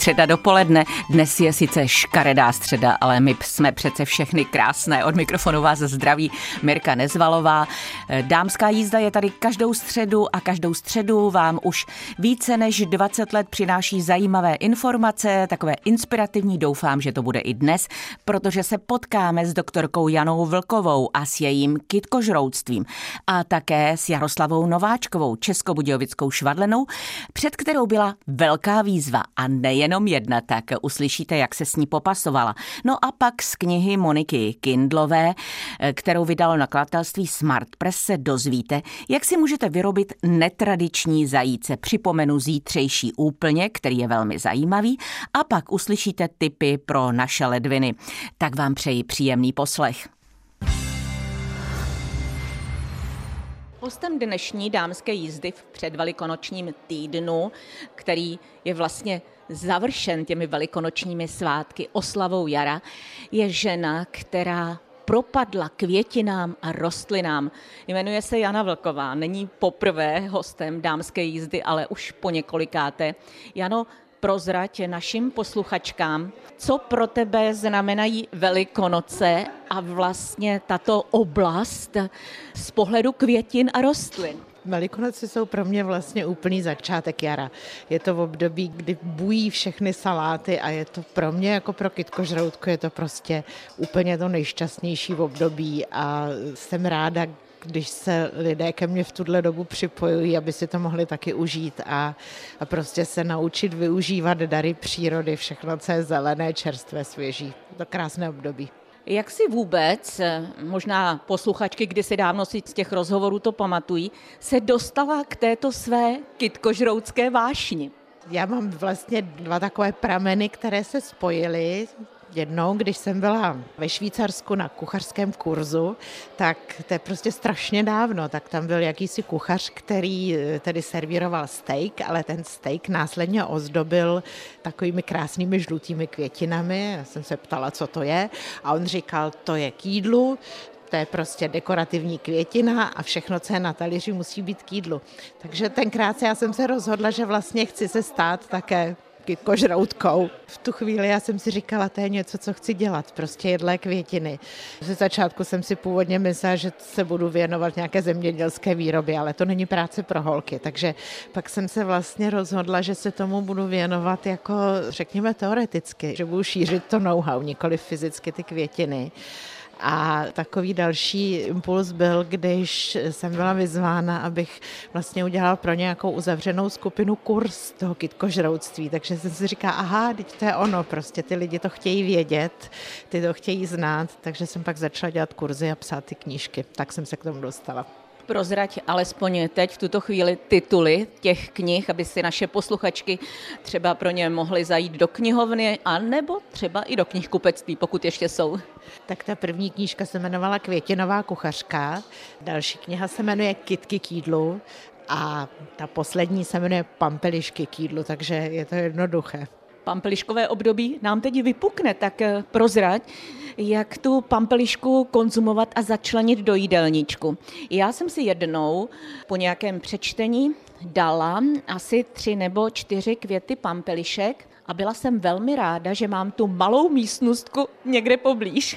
Středa dopoledne. Dnes je sice škaredá středa, ale my jsme přece všechny krásné. Od mikrofonu vás zdraví Mirka Nezvalová. Dámská jízda je tady každou středu a každou středu vám už více než 20 let přináší zajímavé informace, takové inspirativní. Doufám, že to bude i dnes, protože se potkáme s doktorkou Janou Vlkovou a s jejím kitkožrouctvím a také s Jaroslavou Nováčkovou, českobudějovickou švadlenou, před kterou byla velká výzva a nejen jenom jedna, tak uslyšíte, jak se s ní popasovala. No a pak z knihy Moniky Kindlové, kterou vydalo nakladatelství Smart Press, se dozvíte, jak si můžete vyrobit netradiční zajíce. Připomenu zítřejší úplně, který je velmi zajímavý, a pak uslyšíte tipy pro naše ledviny. Tak vám přeji příjemný poslech. Hostem dnešní dámské jízdy v předvelikonočním týdnu, který je vlastně završen těmi velikonočními svátky oslavou jara, je žena, která propadla květinám a rostlinám. Jmenuje se Jana Vlková, není poprvé hostem dámské jízdy, ale už po několikáté. Jano, prozrať našim posluchačkám, co pro tebe znamenají Velikonoce a vlastně tato oblast z pohledu květin a rostlin. Velikonoce jsou pro mě vlastně úplný začátek jara. Je to v období, kdy bují všechny saláty a je to pro mě jako pro kytkožroutku je to prostě úplně to nejšťastnější v období a jsem ráda, když se lidé ke mně v tuhle dobu připojují, aby si to mohli taky užít a, a prostě se naučit využívat dary přírody, všechno, co je zelené, čerstvé, svěží. To krásné období. Jak si vůbec, možná posluchačky kdysi dávno si z těch rozhovorů to pamatují, se dostala k této své kytkožroutské vášni? Já mám vlastně dva takové prameny, které se spojily jednou, když jsem byla ve Švýcarsku na kuchařském kurzu, tak to je prostě strašně dávno, tak tam byl jakýsi kuchař, který eh, tedy servíroval steak, ale ten steak následně ozdobil takovými krásnými žlutými květinami. Já jsem se ptala, co to je a on říkal, to je k jídlu, to je prostě dekorativní květina a všechno, co je na talíři, musí být k jídlu. Takže tenkrát já jsem se rozhodla, že vlastně chci se stát také kožroutkou. V tu chvíli já jsem si říkala, to je něco, co chci dělat, prostě jedlé květiny. Ze začátku jsem si původně myslela, že se budu věnovat nějaké zemědělské výrobě, ale to není práce pro holky, takže pak jsem se vlastně rozhodla, že se tomu budu věnovat jako, řekněme, teoreticky, že budu šířit to know-how, nikoli fyzicky ty květiny. A takový další impuls byl, když jsem byla vyzvána, abych vlastně udělala pro nějakou uzavřenou skupinu kurz toho kytkožrouctví. Takže jsem si říkala, aha, teď to je ono, prostě ty lidi to chtějí vědět, ty to chtějí znát, takže jsem pak začala dělat kurzy a psát ty knížky. Tak jsem se k tomu dostala prozrať alespoň teď v tuto chvíli tituly těch knih, aby si naše posluchačky třeba pro ně mohly zajít do knihovny, a nebo třeba i do knihkupectví, pokud ještě jsou. Tak ta první knížka se jmenovala Květinová kuchařka, další kniha se jmenuje Kitky k jídlu a ta poslední se jmenuje Pampelišky k jídlu, takže je to jednoduché pampeliškové období nám teď vypukne, tak eh, prozrať, jak tu pampelišku konzumovat a začlenit do jídelníčku. Já jsem si jednou po nějakém přečtení dala asi tři nebo čtyři květy pampelišek a byla jsem velmi ráda, že mám tu malou místnostku někde poblíž.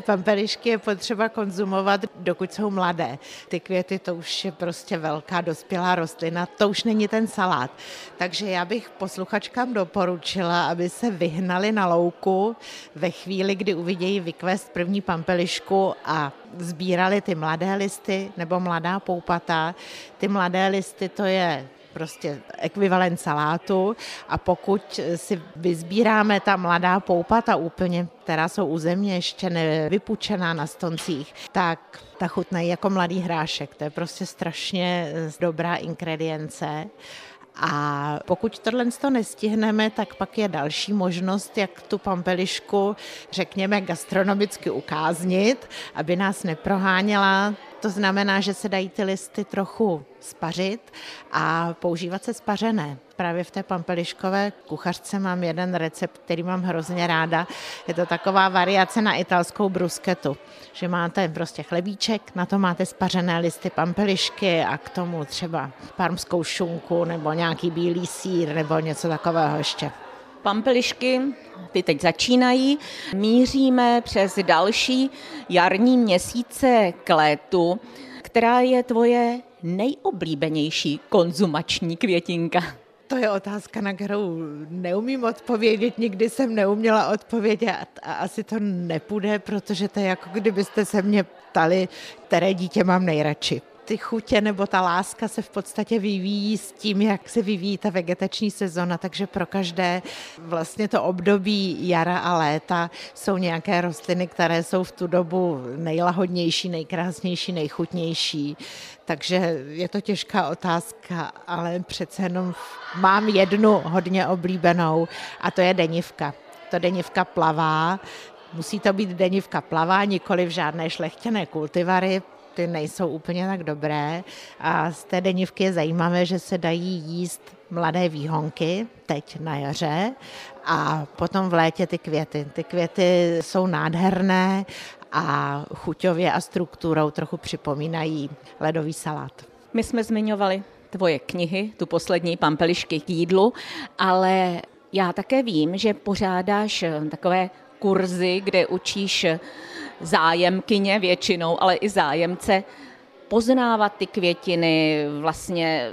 Ty pampelišky je potřeba konzumovat, dokud jsou mladé. Ty květy, to už je prostě velká dospělá rostlina, to už není ten salát. Takže já bych posluchačkám doporučila, aby se vyhnali na louku ve chvíli, kdy uvidějí vykvést první pampelišku a sbírali ty mladé listy nebo mladá poupata. Ty mladé listy to je prostě ekvivalent salátu a pokud si vyzbíráme ta mladá poupata úplně, která jsou u země ještě nevypučená na stoncích, tak ta chutnají jako mladý hrášek. To je prostě strašně dobrá ingredience. A pokud tohle to nestihneme, tak pak je další možnost, jak tu pampelišku, řekněme, gastronomicky ukáznit, aby nás neproháněla to znamená, že se dají ty listy trochu spařit a používat se spařené. právě v té pampeliškové kuchařce mám jeden recept, který mám hrozně ráda. Je to taková variace na italskou brusketu, že máte prostě chlebíček, na to máte spařené listy pampelišky a k tomu třeba parmskou šunku nebo nějaký bílý sír nebo něco takového ještě. Pampelišky, ty teď začínají. Míříme přes další jarní měsíce k létu. Která je tvoje nejoblíbenější konzumační květinka? To je otázka, na kterou neumím odpovědět, nikdy jsem neuměla odpovědět a asi to nepůjde, protože to je jako kdybyste se mě ptali, které dítě mám nejradši ty chutě nebo ta láska se v podstatě vyvíjí s tím, jak se vyvíjí ta vegetační sezona, takže pro každé vlastně to období jara a léta jsou nějaké rostliny, které jsou v tu dobu nejlahodnější, nejkrásnější, nejchutnější. Takže je to těžká otázka, ale přece jenom mám jednu hodně oblíbenou a to je denivka. To denivka plavá, Musí to být denivka plavá, nikoli v žádné šlechtěné kultivary, ty nejsou úplně tak dobré. A z té denivky je zajímavé, že se dají jíst mladé výhonky teď na jaře a potom v létě ty květy. Ty květy jsou nádherné a chuťově a strukturou trochu připomínají ledový salát. My jsme zmiňovali tvoje knihy, tu poslední Pampelišky k jídlu, ale já také vím, že pořádáš takové kurzy, kde učíš zájemkyně většinou, ale i zájemce poznávat ty květiny, vlastně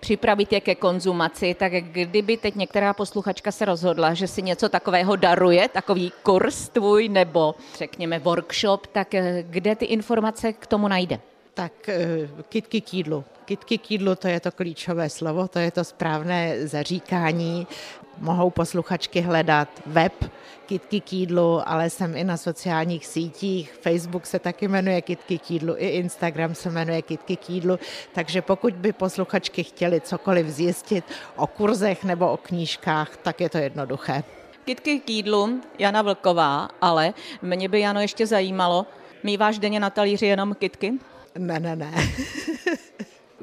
připravit je ke konzumaci, tak kdyby teď některá posluchačka se rozhodla, že si něco takového daruje, takový kurz tvůj nebo řekněme workshop, tak kde ty informace k tomu najde? Tak eh, kitky k jídlu. Kitky k jídlu, to je to klíčové slovo, to je to správné zaříkání. Mohou posluchačky hledat web Kitky k jídlu, ale jsem i na sociálních sítích. Facebook se taky jmenuje Kitky k jídlu, i Instagram se jmenuje Kitky k jídlu, takže pokud by posluchačky chtěli cokoliv zjistit o kurzech nebo o knížkách, tak je to jednoduché. Kitky k jídlu, Jana Vlková, ale mě by, Jano, ještě zajímalo, míváš denně na talíři jenom kitky? Ne, ne, ne.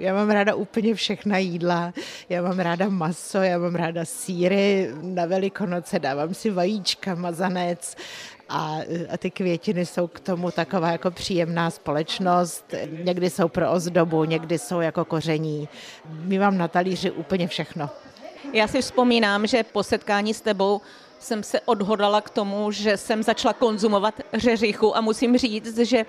Já mám ráda úplně všechna jídla. Já mám ráda maso, já mám ráda síry. Na Velikonoce dávám si vajíčka, mazanec a, a ty květiny jsou k tomu taková jako příjemná společnost. Někdy jsou pro ozdobu, někdy jsou jako koření. My mám na talíři úplně všechno. Já si vzpomínám, že po setkání s tebou jsem se odhodala k tomu, že jsem začala konzumovat řeřichu a musím říct, že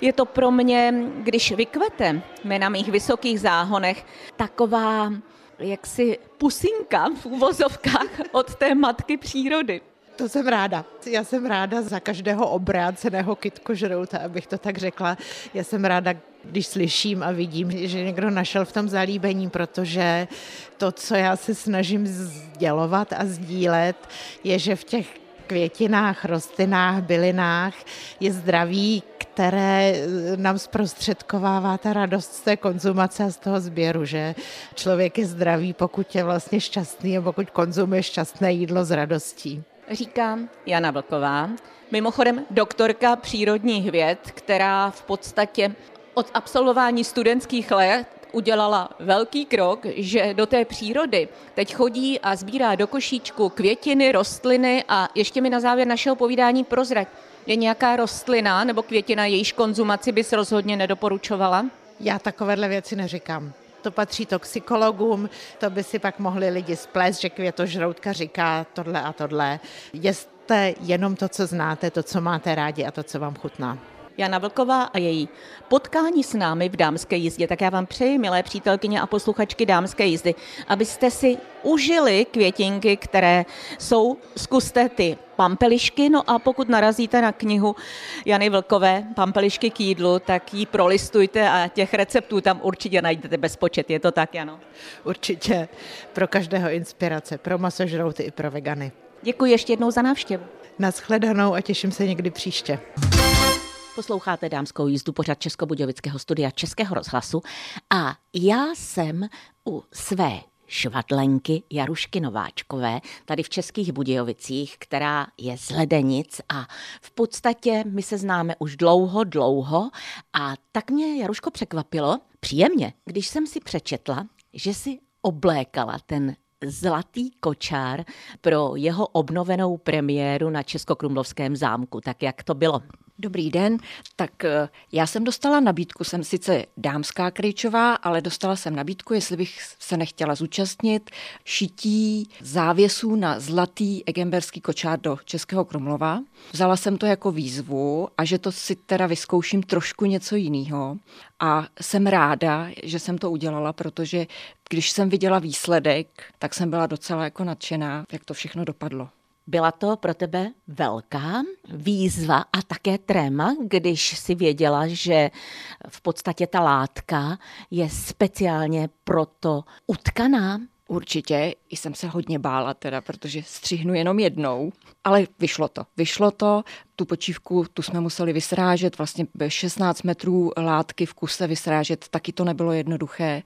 je to pro mě, když vykvete na mých vysokých záhonech, taková jaksi pusinka v úvozovkách od té matky přírody. To jsem ráda. Já jsem ráda za každého obráceného kytkožrouta, abych to tak řekla. Já jsem ráda, když slyším a vidím, že někdo našel v tom zalíbení, protože to, co já se snažím sdělovat a sdílet, je, že v těch květinách, rostlinách, bylinách je zdraví, které nám zprostředkovává ta radost z té konzumace a z toho sběru, že člověk je zdravý, pokud je vlastně šťastný a pokud konzumuje šťastné jídlo s radostí říkám Jana Vlková, mimochodem doktorka přírodních věd, která v podstatě od absolvování studentských let udělala velký krok, že do té přírody teď chodí a sbírá do košíčku květiny, rostliny a ještě mi na závěr našeho povídání prozrať. Je nějaká rostlina nebo květina, jejíž konzumaci bys rozhodně nedoporučovala? Já takovéhle věci neříkám to patří toxikologům, to by si pak mohli lidi splést, že květožroutka říká tohle a tohle. Jeste jenom to, co znáte, to, co máte rádi a to, co vám chutná. Jana Vlková a její potkání s námi v dámské jízdě. Tak já vám přeji, milé přítelkyně a posluchačky dámské jízdy, abyste si užili květinky, které jsou, zkuste ty pampelišky, no a pokud narazíte na knihu Jany Vlkové Pampelišky k jídlu, tak ji prolistujte a těch receptů tam určitě najdete bezpočet. Je to tak, Jano? Určitě. Pro každého inspirace, pro masožrouty i pro vegany. Děkuji ještě jednou za návštěvu. Naschledanou a těším se někdy příště. Posloucháte dámskou jízdu pořad Českobudějovického studia Českého rozhlasu a já jsem u své švadlenky Jarušky Nováčkové tady v Českých Budějovicích, která je z Ledenic a v podstatě my se známe už dlouho, dlouho a tak mě Jaruško překvapilo příjemně, když jsem si přečetla, že si oblékala ten Zlatý kočár pro jeho obnovenou premiéru na Českokrumlovském zámku. Tak jak to bylo? Dobrý den, tak eh, já jsem dostala nabídku, jsem sice dámská krejčová, ale dostala jsem nabídku, jestli bych se nechtěla zúčastnit šití závěsů na zlatý egemberský kočár do Českého Krumlova. Vzala jsem to jako výzvu a že to si teda vyzkouším trošku něco jiného. A jsem ráda, že jsem to udělala, protože když jsem viděla výsledek, tak jsem byla docela jako nadšená, jak to všechno dopadlo. Byla to pro tebe velká výzva a také tréma, když si věděla, že v podstatě ta látka je speciálně proto utkaná? Určitě, i jsem se hodně bála teda, protože střihnu jenom jednou, ale vyšlo to. Vyšlo to, tu počívku, tu jsme museli vysrážet, vlastně 16 metrů látky v kuse vysrážet, taky to nebylo jednoduché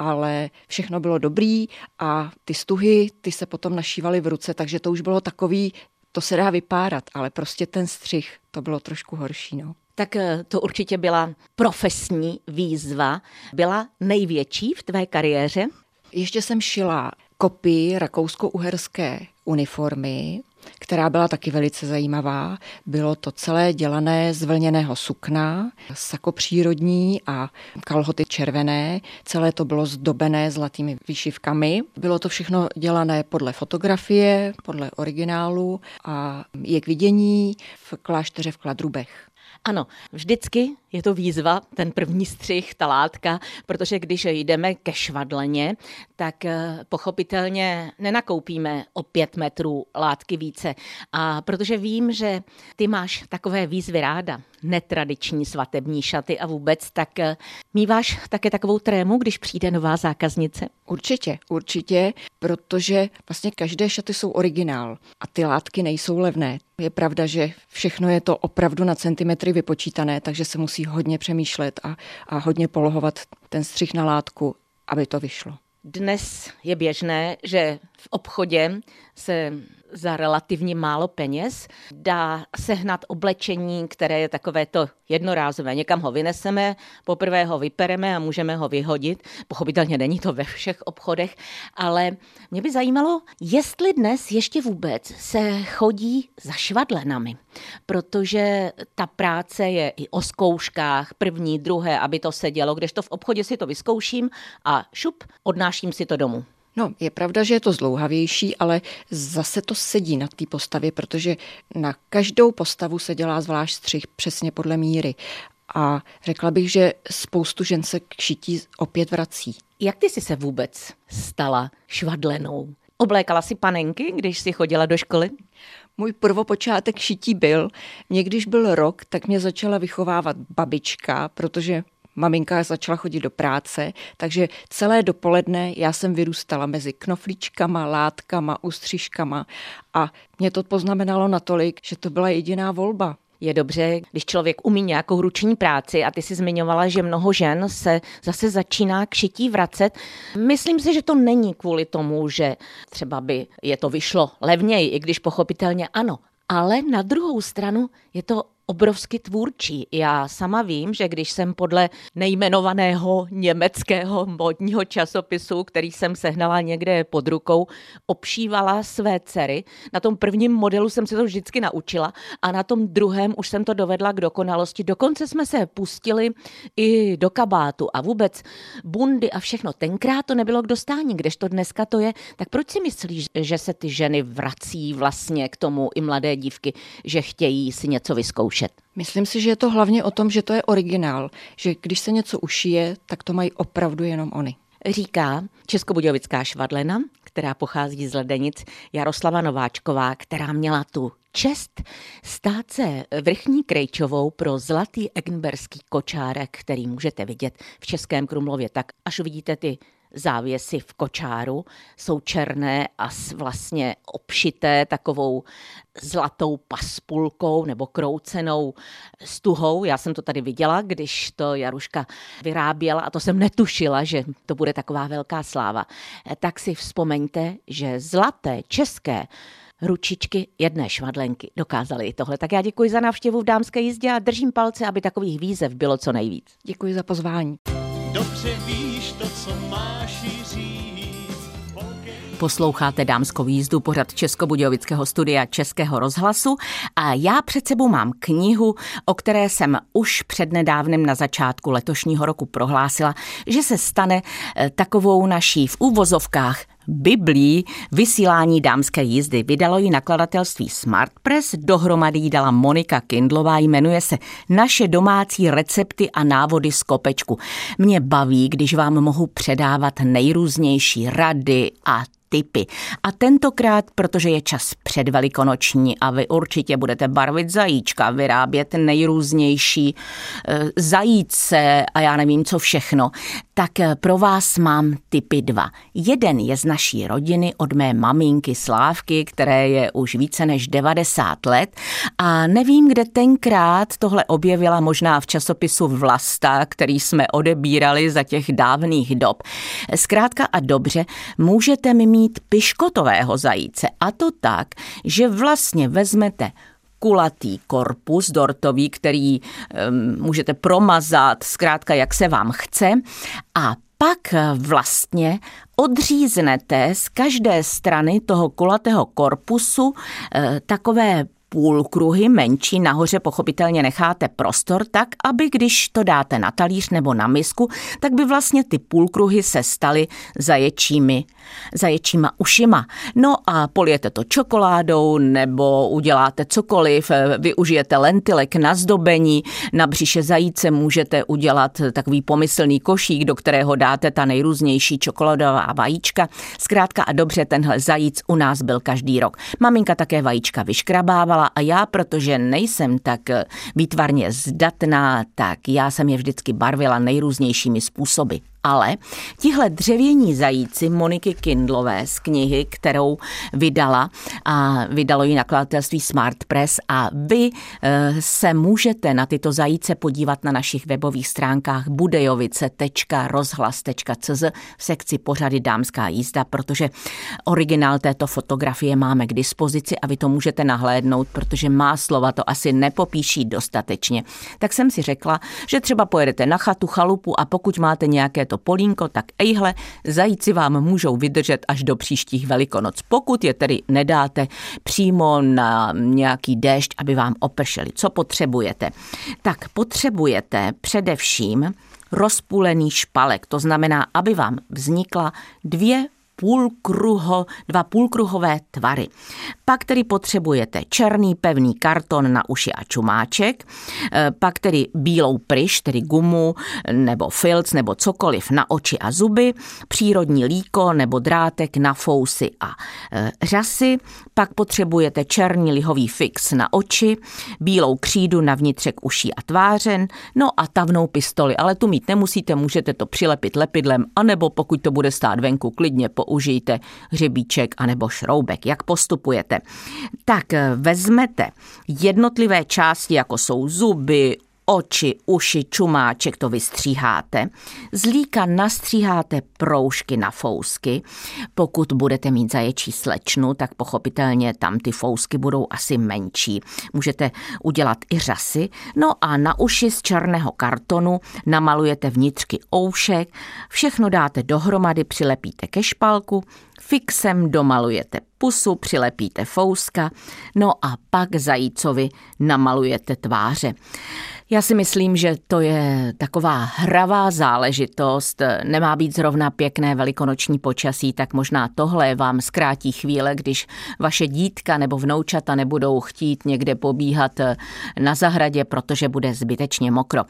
ale všechno bylo dobrý a ty stuhy, ty se potom našívaly v ruce, takže to už bylo takový, to se dá vypárat, ale prostě ten střih, to bylo trošku horší. No. Tak eh, to určitě byla profesní výzva. Byla největší v tvé kariéře? Ještě jsem šila kopii rakousko-uherské uniformy která byla taky velice zajímavá. Bylo to celé dělané z vlněného sukna, sako přírodní a kalhoty červené. Celé to bylo zdobené zlatými vyšivkami. Bylo to všechno dělané podle fotografie, podle originálu a je k vidění v klášteře v Kladrubech. Ano, vždycky je to výzva, ten první střih, ta látka, protože když jdeme ke švadleně, tak eh, pochopitelně nenakoupíme o pět metrů látky více. A protože vím, že ty máš takové výzvy ráda, netradiční svatební šaty a vůbec, tak eh, míváš také takovou trému, když přijde nová zákaznice? Určitě, určitě, protože vlastně každé šaty jsou originál a ty látky nejsou levné. Je pravda, že všechno je to opravdu na centimetry vypočítané, takže se musí hodně přemýšlet a, a hodně polohovat ten střih na látku, aby to vyšlo. Dnes je běžné, že v obchodě se za relativně málo peněz dá sehnat oblečení, které je takové to jednorázové. Někam ho vyneseme, poprvé ho vypereme a můžeme ho vyhodit. Pochopitelně není to ve všech obchodech, ale mě by zajímalo, jestli dnes ještě vůbec se chodí za švadlenami, protože ta práce je i o zkouškách, první, druhé, aby to sedělo, kdežto v obchodě si to vyzkouším a šup, odnáším si to domů. No, je pravda, že je to zlouhavější, ale zase to sedí na té postavě, protože na každou postavu se dělá zvlášť střih přesně podle míry. A řekla bych, že spoustu žen se k šití opět vrací. Jak ty jsi se vůbec stala švadlenou? Oblékala si panenky, když jsi chodila do školy? Můj prvopočátek šití byl, mě když byl rok, tak mě začala vychovávat babička, protože maminka začala chodit do práce, takže celé dopoledne já jsem vyrůstala mezi knoflíčkama, látkama, ústřižkama a mě to poznamenalo natolik, že to byla jediná volba je dobře, když člověk umí nějakou ruční práci a ty si zmiňovala, že mnoho žen se zase začíná k šití vracet. Myslím si, že to není kvůli tomu, že třeba by je to vyšlo levněji, i když pochopitelně ano. Ale na druhou stranu je to obrovsky tvůrčí. Já sama vím, že když jsem podle nejmenovaného německého modního časopisu, který jsem sehnala někde pod rukou, obšívala své dcery, na tom prvním modelu jsem se to vždycky naučila a na tom druhém už jsem to dovedla k dokonalosti. Dokonce jsme se pustili i do kabátu a vůbec bundy a všechno. Tenkrát to nebylo k dostání, kdežto dneska to je. Tak proč si myslíš, že se ty ženy vrací vlastně k tomu i mladé dívky, že chtějí si něco vyzkoušet? Zkoušet? Myslím si, že je to hlavně o tom, že to je originál, že když se něco ušije, tak to mají opravdu jenom oni. Říká českobudějovická švadlena, která pochází z Ledenic, Jaroslava Nováčková, která měla tu čest stát se vrchní krejčovou pro zlatý eggenberský kočárek, který můžete vidět v Českém Krumlově. Tak až uvidíte ty závěsy v kočáru jsou černé a vlastně obšité takovou zlatou paspulkou nebo kroucenou stuhou. Já jsem to tady viděla, když to Jaruška vyráběla a to jsem netušila, že to bude taková velká sláva. Tak si vzpomeňte, že zlaté české ručičky jedné švadlenky dokázaly i tohle. Tak já děkuji za návštěvu v dámské jízdě a držím palce, aby takových výzev bylo co nejvíc. Děkuji za pozvání. Dobře to, co máš říct. Posloucháte dámskou jízdu pořad Českobudějovického studia Českého rozhlasu a já před sebou mám knihu, o které jsem už přednedávnem na začátku letošního roku prohlásila, že se stane eh, takovou naší v úvozovkách Biblí vysílání dámské jízdy. Vydalo ji nakladatelství Smart Press, dohromady jí dala Monika Kindlová, jmenuje se Naše domácí recepty a návody z kopečku. Mě baví, když vám mohu předávat nejrůznější rady a typy. A tentokrát, protože je čas předvelikonoční a vy určitě budete barvit zajíčka, vyrábět nejrůznější e, zajíce a já nevím co všechno, tak eh, pro vás mám typy dva. Jeden je z naší rodiny od mé maminky Slávky, které je už více než 90 let a nevím, kde tenkrát tohle objevila možná v časopisu Vlasta, který jsme odebírali za těch dávných dob. Zkrátka a dobře, můžete mi mít piškotového zajíce a to tak, že vlastně vezmete kulatý korpus dortový, který um, můžete promazat, zkrátka jak se vám chce. A pak vlastně odříznete z každé strany toho kulatého korpusu e, takové půlkruhy menší, nahoře pochopitelně necháte prostor tak, aby když to dáte na talíř nebo na misku, tak by vlastně ty půlkruhy se staly zaječími, zaječíma ušima. No a polijete to čokoládou nebo uděláte cokoliv, využijete lentilek na zdobení, na břiše zajíce můžete udělat takový pomyslný košík, do kterého dáte ta nejrůznější čokoládová vajíčka. Zkrátka a dobře, tenhle zajíc u nás byl každý rok. Maminka také vajíčka vyškrabávala, dělala a já, protože nejsem tak eh, výtvarně zdatná, tak já jsem je vždycky barvila nejrůznějšími způsoby. Ale tihle dřevění zajíci Moniky Kindlové z knihy, kterou vydala a vydalo ji nakladatelství Smart Press a vy eh, se můžete na tyto zajíce podívat na našich webových stránkách budejovice.rozhlas.cz v sekci pořady Dámská jízda, protože originál této fotografie máme k dispozici a vy to můžete nahlédnout, protože má slova to asi nepopíší dostatečně. Tak jsem si řekla, že třeba pojedete na chatu, chalupu a pokud máte nějaké to polínko, tak ejhle, zajíci vám můžou vydržet až do příštích velikonoc. Pokud je tedy nedáte přímo na nějaký déšť, aby vám opršeli. Co potřebujete? Tak potřebujete především rozpůlený špalek, to znamená, aby vám vznikla dvě půlkruho, dva půlkruhové tvary. Pak tedy potřebujete černý pevný karton na uši a čumáček, eh, pak tedy bílou pryš, tedy gumu nebo filc nebo cokoliv na oči a zuby, přírodní líko nebo drátek na fousy a eh, řasy, pak potřebujete černý lihový fix na oči, bílou křídu na vnitřek uší a tvářen, no a tavnou pistoli, ale tu mít nemusíte, můžete to přilepit lepidlem, anebo pokud to bude stát venku, klidně použijte hřebíček anebo šroubek. Jak postupujete? Tak eh, vezmete jednotlivé části, jako jsou zuby, oči, uši, čumáček to vystříháte. Z líka nastříháte proužky na fousky. Pokud budete mít zaječí slečnu, tak pochopitelně tam ty fousky budou asi menší. Můžete udělat i řasy. No a na uši z černého kartonu namalujete vnitřky oušek, všechno dáte dohromady, přilepíte ke špalku, fixem domalujete pusu, přilepíte fouska, no a pak zajícovi namalujete tváře. Já si myslím, že to je taková hravá záležitost. Nemá být zrovna pěkné velikonoční počasí, tak možná tohle vám zkrátí chvíle, když vaše dítka nebo vnoučata nebudou chtít někde pobíhat na zahradě, protože bude zbytečně mokro.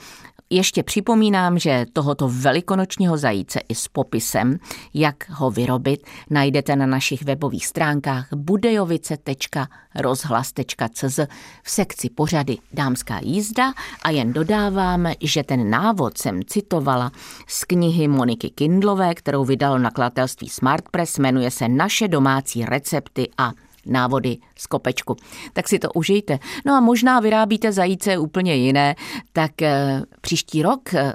Ještě připomínám, že tohoto velikonočního zajíce i s popisem, jak ho vyrobit, najdete na našich webových stránkách budejovice.rozhlas.cz v sekci pořady Dámská jízda a jen dodávám, že ten návod jsem citovala z knihy Moniky Kindlové, kterou vydal nakladatelství Smart Press, jmenuje se Naše domácí recepty a návody z kopečku. Tak si to užijte. No a možná vyrábíte zajíce úplně jiné, tak eh, příští rok eh,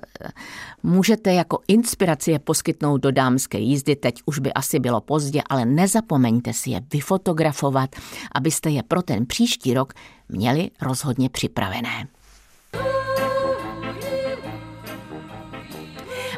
můžete jako inspiraci je poskytnout do dámské jízdy. Teď už by asi bylo pozdě, ale nezapomeňte si je vyfotografovat, abyste je pro ten příští rok měli rozhodně připravené.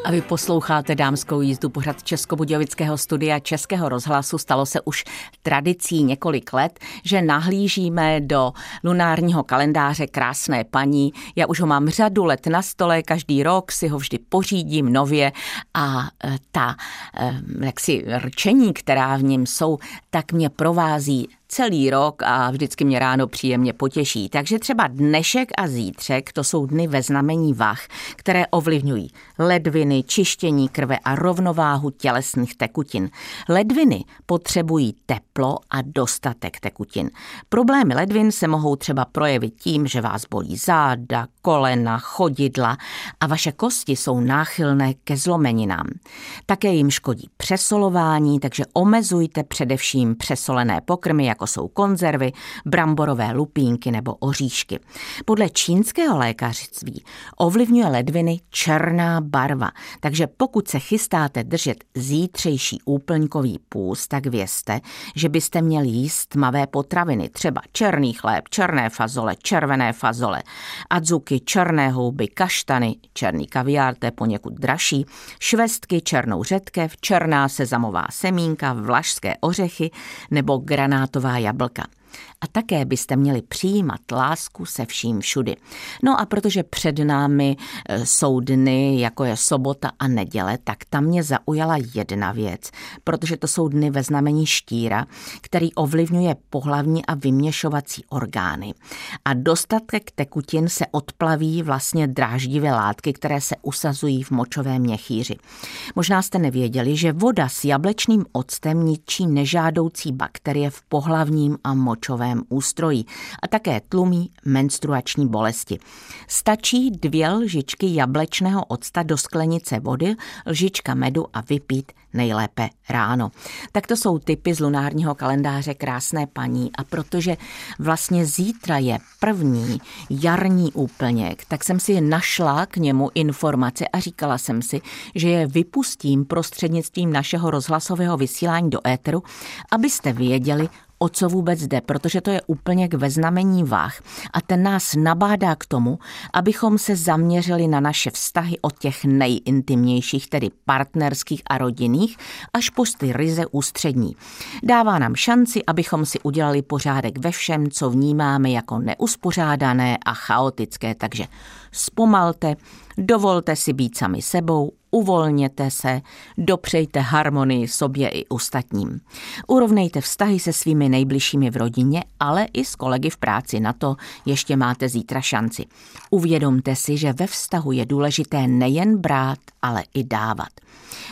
A vy posloucháte dámskou jízdu pořad Českobudějovického studia Českého rozhlasu. Stalo se už tradicí několik let, že nahlížíme do lunárního kalendáře Krásné paní. Já už ho mám řadu let na stole, každý rok si ho vždy pořídím nově a e, ta e, jaksi rčení, která v něm jsou, tak mě provází celý rok a vždycky mě ráno příjemně potěší. Takže třeba dnešek a zítřek to jsou dny ve znamení vach, které ovlivňují ledviny, čištění krve a rovnováhu tělesných tekutin. Ledviny potřebují teplo a dostatek tekutin. Problémy ledvin se mohou třeba projevit tím, že vás bolí záda, kolena, chodidla a vaše kosti jsou náchylné ke zlomeninám. Také jim škodí přesolování, takže omezujte především přesolené pokrmy, jako jsou konzervy, bramborové lupínky nebo oříšky. Podle čínského lékařství ovlivňuje ledviny černá barva, takže pokud se chystáte držet zítřejší úplňkový půst, tak vězte, že byste měli jíst tmavé potraviny, třeba černý chléb, černé fazole, červené fazole, adzuky, černé houby, kaštany, černý kaviár, to je poněkud dražší, švestky, černou řetkev, černá sezamová semínka, vlašské ořechy nebo granátová jablka. A také byste měli přijímat lásku se vším všudy. No a protože před námi e, jsou dny, jako je sobota a neděle, tak tam mě zaujala jedna věc, protože to jsou dny ve znamení štíra, který ovlivňuje pohlavní a vyměšovací orgány. A dostatek tekutin se odplaví vlastně dráždivé látky, které se usazují v močovém měchýři. Možná jste nevěděli, že voda s jablečným octem ničí nežádoucí bakterie v pohlavním a močovém svém ústrojí a také tlumí menstruační bolesti. Stačí dvě lžičky jablečného octa do sklenice vody, lžička medu a vypít nejlépe ráno. Tak to jsou typy z lunárního kalendáře Krásné paní a protože vlastně zítra je první jarní úplněk, tak jsem si našla k němu informace a říkala jsem si, že je vypustím prostřednictvím našeho rozhlasového vysílání do éteru, abyste věděli, o co vůbec jde, protože to je úplně k veznamení váh a ten nás nabádá k tomu, abychom se zaměřili na naše vztahy od těch nejintimnějších, tedy partnerských a rodinných, až po ty ryze ústřední. Dává nám šanci, abychom si udělali pořádek ve všem, co vnímáme jako neuspořádané a chaotické, takže zpomalte, dovolte si být sami sebou, uvolněte se, dopřejte harmonii sobě i ostatním. Urovnejte vztahy se svými nejbližšími v rodině, ale i s kolegy v práci. Na to ještě máte zítra šanci. Uvědomte si, že ve vztahu je důležité nejen brát, ale i dávat.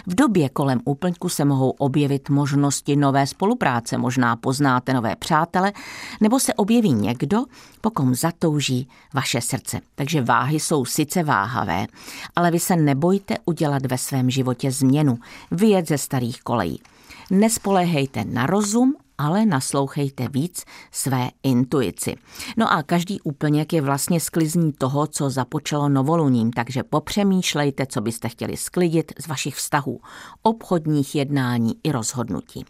V době kolem úplňku se mohou objevit možnosti nové spolupráce, možná poznáte nové přátele, nebo se objeví někdo, pokom zatouží vaše srdce. Takže váhy jsou sice váhavé, ale vy se nebojte udělat ve svém životě změnu, vyjet ze starých kolejí. Nespolehejte na rozum ale naslouchejte víc své intuici. No a každý úplněk je vlastně sklizní toho, co započalo novoluním, takže popřemýšlejte, co byste chtěli sklidit z vašich vztahů, obchodních jednání i rozhodnutí.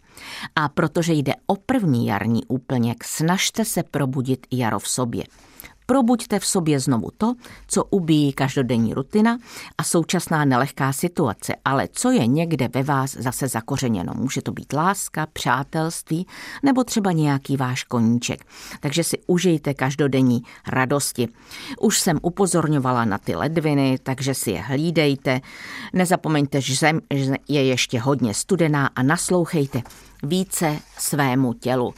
A protože jde o první jarní úplněk, snažte se probudit jaro v sobě. Probuďte v sobě znovu to, co ubíjí každodenní rutina a současná nelehká situace, ale co je někde ve vás zase zakořeněno. Může to být láska, přátelství nebo třeba nějaký váš koníček. Takže si užijte každodenní radosti. Už jsem upozorňovala na ty ledviny, takže si je hlídejte. Nezapomeňte, že zem je ještě hodně studená a naslouchejte více svému tělu.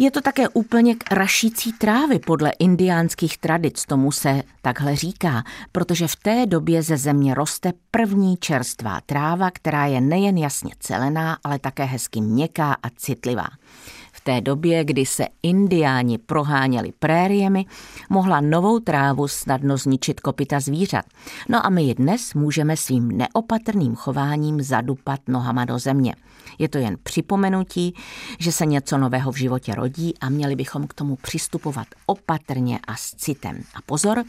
Je to také úplně k rašící trávy podle indiánských tradic, tomu se takhle říká, protože v té době ze země roste první čerstvá tráva, která je nejen jasně celená, ale také hezky měkká a citlivá. Té době, kdy se indiáni proháněli prériemi, mohla novou trávu snadno zničit kopita zvířat. No a my ji dnes můžeme svým neopatrným chováním zadupat nohama do země. Je to jen připomenutí, že se něco nového v životě rodí a měli bychom k tomu přistupovat opatrně a s citem. A pozor,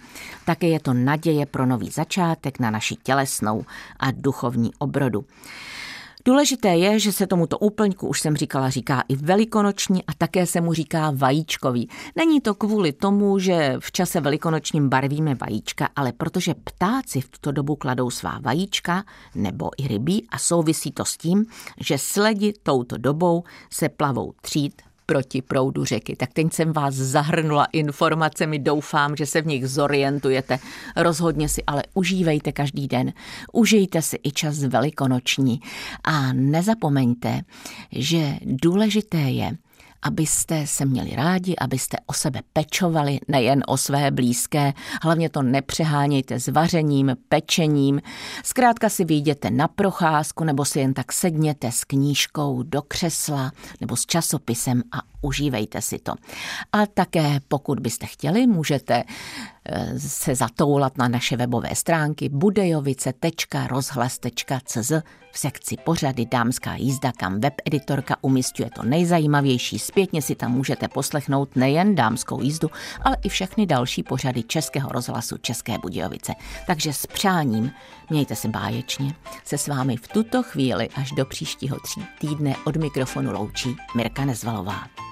také je to naděje pro nový začátek na naši tělesnou a duchovní obrodu. Důležité je, že se tomuto úplňku, už jsem říkala, říká i velikonoční a také se mu říká vajíčkový. Není to kvůli tomu, že v čase velikonočním barvíme vajíčka, ale protože ptáci v tuto dobu kladou svá vajíčka nebo i rybí a souvisí to s tím, že sledi touto dobou se plavou třít proti proudu řeky. Tak teď jsem vás zahrnula informacemi, doufám, že se v nich zorientujete. Rozhodně si ale užívejte každý den. Užijte si i čas velikonoční a nezapomeňte, že důležité je, abyste se měli rádi, abyste o sebe pečovali, nejen o své blízké. Hlavně to nepřehánějte s vařením, pečením. Zkrátka si vyjděte na procházku nebo si jen tak sedněte s knížkou do křesla nebo s časopisem a užívejte si to. A také pokud byste chtěli, můžete se zatoulat na naše webové stránky budejovice.rozhlas.cz v sekci pořady Dámská jízda, kam webeditorka umistuje to nejzajímavější. Zpětně si tam můžete poslechnout nejen Dámskou jízdu, ale i všechny další pořady Českého rozhlasu České Budějovice. Takže s přáním mějte se báječně. Se s vámi v tuto chvíli až do příštího tří týdne od mikrofonu loučí Mirka Nezvalová.